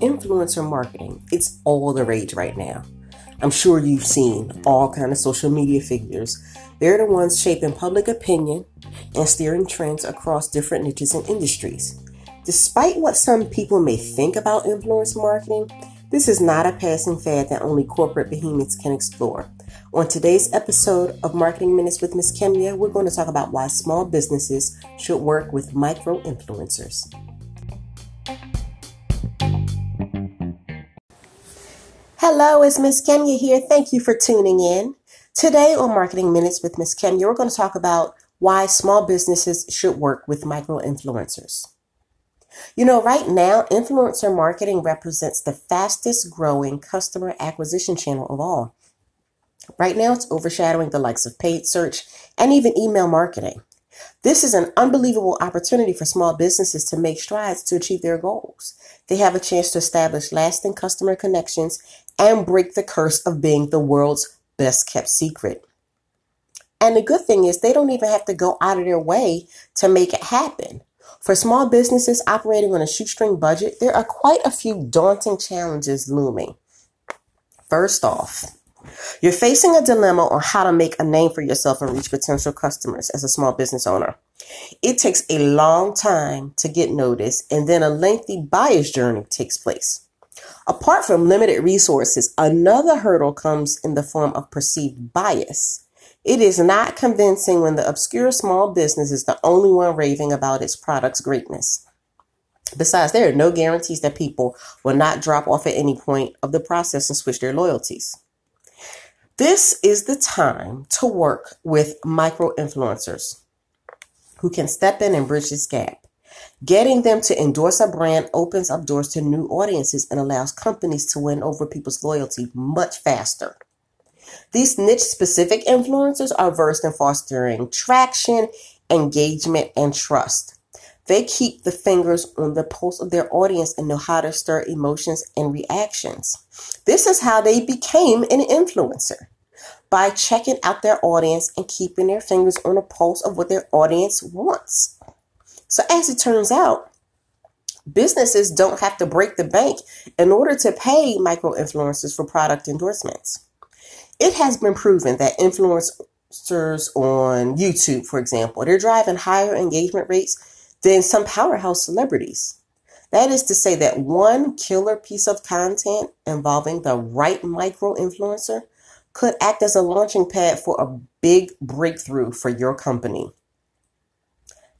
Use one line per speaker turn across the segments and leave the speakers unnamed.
Influencer marketing, it's all the rage right now. I'm sure you've seen all kind of social media figures. They're the ones shaping public opinion and steering trends across different niches and industries. Despite what some people may think about influence marketing, this is not a passing fad that only corporate behemoths can explore. On today's episode of Marketing Minutes with Ms. Kemia, we're going to talk about why small businesses should work with micro influencers. Hello, it's Miss Kemia here. Thank you for tuning in. Today on Marketing Minutes with Miss Kemia, we're going to talk about why small businesses should work with micro influencers. You know, right now, influencer marketing represents the fastest growing customer acquisition channel of all. Right now, it's overshadowing the likes of paid search and even email marketing. This is an unbelievable opportunity for small businesses to make strides to achieve their goals. They have a chance to establish lasting customer connections and break the curse of being the world's best kept secret. And the good thing is, they don't even have to go out of their way to make it happen. For small businesses operating on a shoestring budget, there are quite a few daunting challenges looming. First off, you're facing a dilemma on how to make a name for yourself and reach potential customers as a small business owner. It takes a long time to get noticed, and then a lengthy buyer's journey takes place. Apart from limited resources, another hurdle comes in the form of perceived bias. It is not convincing when the obscure small business is the only one raving about its product's greatness. Besides, there are no guarantees that people will not drop off at any point of the process and switch their loyalties. This is the time to work with micro influencers who can step in and bridge this gap. Getting them to endorse a brand opens up doors to new audiences and allows companies to win over people's loyalty much faster. These niche specific influencers are versed in fostering traction, engagement, and trust. They keep the fingers on the pulse of their audience and know how to stir emotions and reactions. This is how they became an influencer by checking out their audience and keeping their fingers on the pulse of what their audience wants. So, as it turns out, businesses don't have to break the bank in order to pay micro influencers for product endorsements. It has been proven that influencers on YouTube, for example, they're driving higher engagement rates than some powerhouse celebrities. That is to say that one killer piece of content involving the right micro influencer could act as a launching pad for a big breakthrough for your company.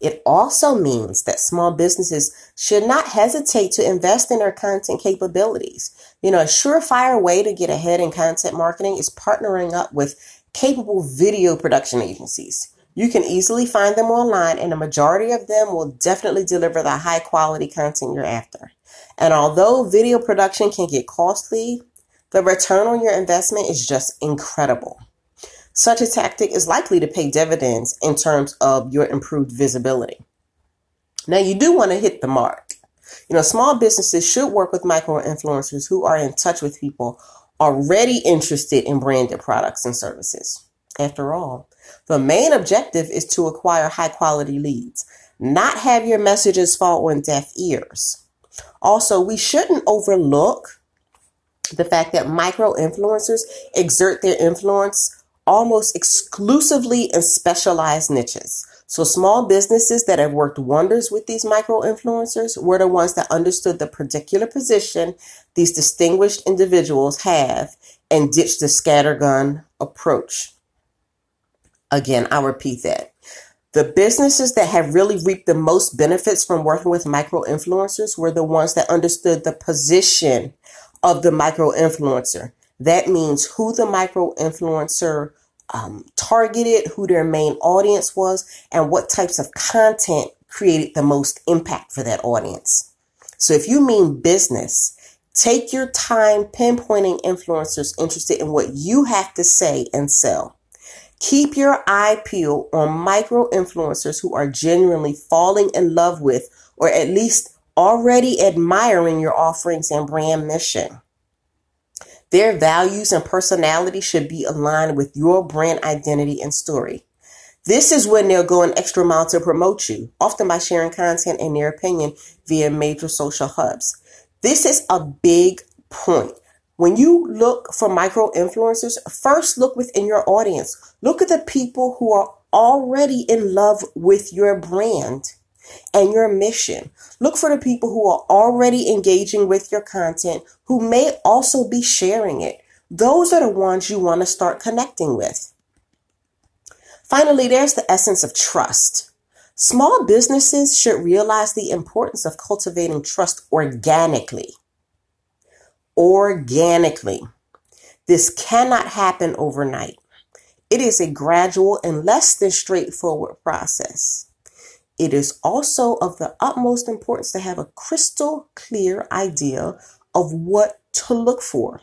It also means that small businesses should not hesitate to invest in their content capabilities. You know, a surefire way to get ahead in content marketing is partnering up with capable video production agencies. You can easily find them online, and the majority of them will definitely deliver the high quality content you're after. And although video production can get costly, the return on your investment is just incredible. Such a tactic is likely to pay dividends in terms of your improved visibility. Now, you do want to hit the mark. You know, small businesses should work with micro influencers who are in touch with people already interested in branded products and services. After all, the main objective is to acquire high quality leads, not have your messages fall on deaf ears. Also, we shouldn't overlook the fact that micro influencers exert their influence almost exclusively in specialized niches. So small businesses that have worked wonders with these micro influencers were the ones that understood the particular position these distinguished individuals have and ditched the scattergun approach. Again, I'll repeat that. The businesses that have really reaped the most benefits from working with micro influencers were the ones that understood the position of the micro influencer that means who the micro influencer um, targeted, who their main audience was, and what types of content created the most impact for that audience. So if you mean business, take your time pinpointing influencers interested in what you have to say and sell. Keep your eye peeled on micro influencers who are genuinely falling in love with or at least already admiring your offerings and brand mission. Their values and personality should be aligned with your brand identity and story. This is when they'll go an extra mile to promote you, often by sharing content and their opinion via major social hubs. This is a big point. When you look for micro influencers, first look within your audience. Look at the people who are already in love with your brand and your mission. Look for the people who are already engaging with your content, who may also be sharing it. Those are the ones you want to start connecting with. Finally, there's the essence of trust. Small businesses should realize the importance of cultivating trust organically. Organically. This cannot happen overnight. It is a gradual and less than straightforward process. It is also of the utmost importance to have a crystal clear idea of what to look for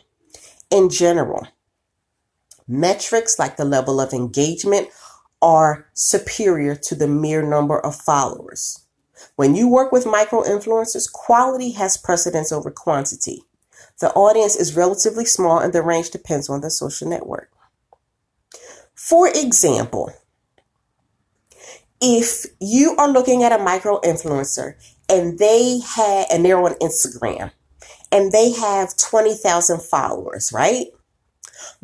in general. Metrics like the level of engagement are superior to the mere number of followers. When you work with micro influencers, quality has precedence over quantity. The audience is relatively small and the range depends on the social network. For example, if you are looking at a micro influencer and they had and they're on Instagram and they have 20,000 followers, right?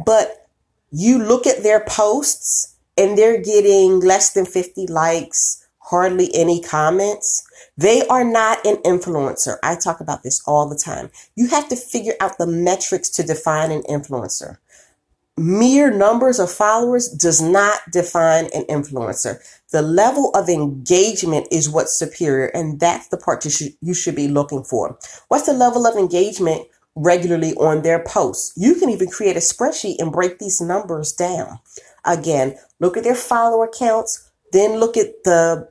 But you look at their posts and they're getting less than 50 likes, hardly any comments. They are not an influencer. I talk about this all the time. You have to figure out the metrics to define an influencer mere numbers of followers does not define an influencer. The level of engagement is what's superior, and that's the part you should, you should be looking for. What's the level of engagement regularly on their posts? You can even create a spreadsheet and break these numbers down. Again, look at their follower counts, then look at the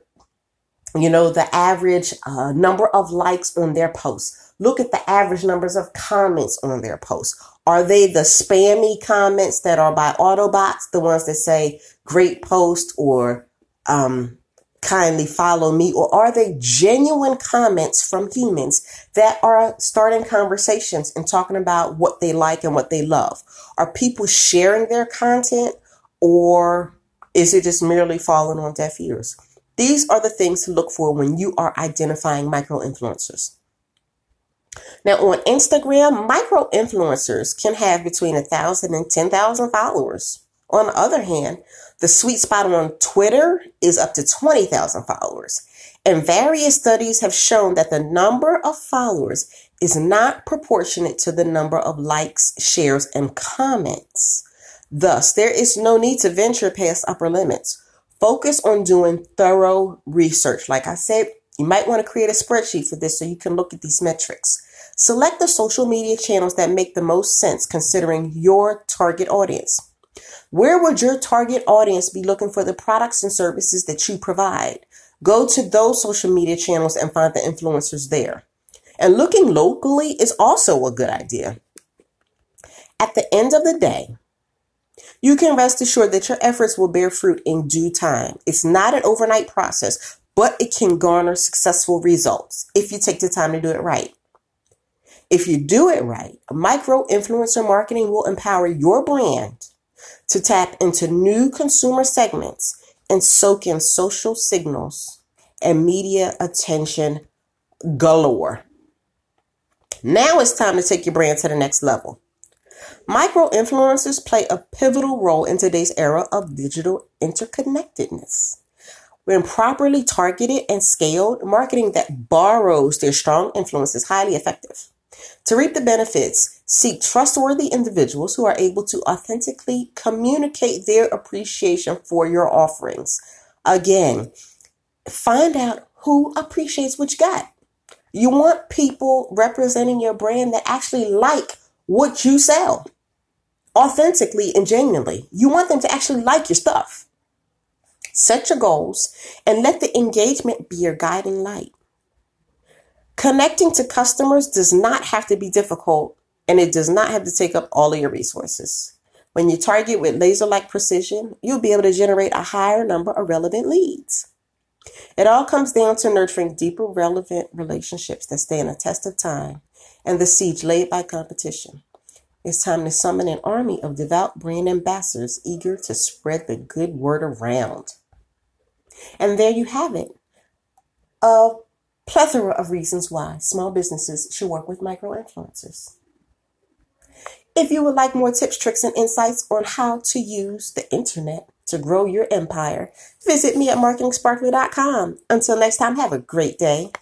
you know the average uh, number of likes on their posts look at the average numbers of comments on their posts are they the spammy comments that are by Autobots, the ones that say great post or um, kindly follow me? Or are they genuine comments from humans that are starting conversations and talking about what they like and what they love? Are people sharing their content or is it just merely falling on deaf ears? These are the things to look for when you are identifying micro influencers. Now, on Instagram, micro influencers can have between 1,000 and 10,000 followers. On the other hand, the sweet spot on Twitter is up to 20,000 followers. And various studies have shown that the number of followers is not proportionate to the number of likes, shares, and comments. Thus, there is no need to venture past upper limits. Focus on doing thorough research. Like I said, you might want to create a spreadsheet for this so you can look at these metrics. Select the social media channels that make the most sense considering your target audience. Where would your target audience be looking for the products and services that you provide? Go to those social media channels and find the influencers there. And looking locally is also a good idea. At the end of the day, you can rest assured that your efforts will bear fruit in due time. It's not an overnight process, but it can garner successful results if you take the time to do it right. If you do it right, micro influencer marketing will empower your brand to tap into new consumer segments and soak in social signals and media attention galore. Now it's time to take your brand to the next level. Micro influencers play a pivotal role in today's era of digital interconnectedness. When properly targeted and scaled, marketing that borrows their strong influence is highly effective. To reap the benefits, seek trustworthy individuals who are able to authentically communicate their appreciation for your offerings. Again, find out who appreciates what you got. You want people representing your brand that actually like what you sell authentically and genuinely. You want them to actually like your stuff. Set your goals and let the engagement be your guiding light. Connecting to customers does not have to be difficult and it does not have to take up all of your resources. When you target with laser like precision, you'll be able to generate a higher number of relevant leads. It all comes down to nurturing deeper, relevant relationships that stand the test of time and the siege laid by competition. It's time to summon an army of devout brand ambassadors eager to spread the good word around. And there you have it. A plethora of reasons why small businesses should work with micro influencers. If you would like more tips, tricks, and insights on how to use the internet to grow your empire, visit me at marketingsparkly.com. Until next time, have a great day.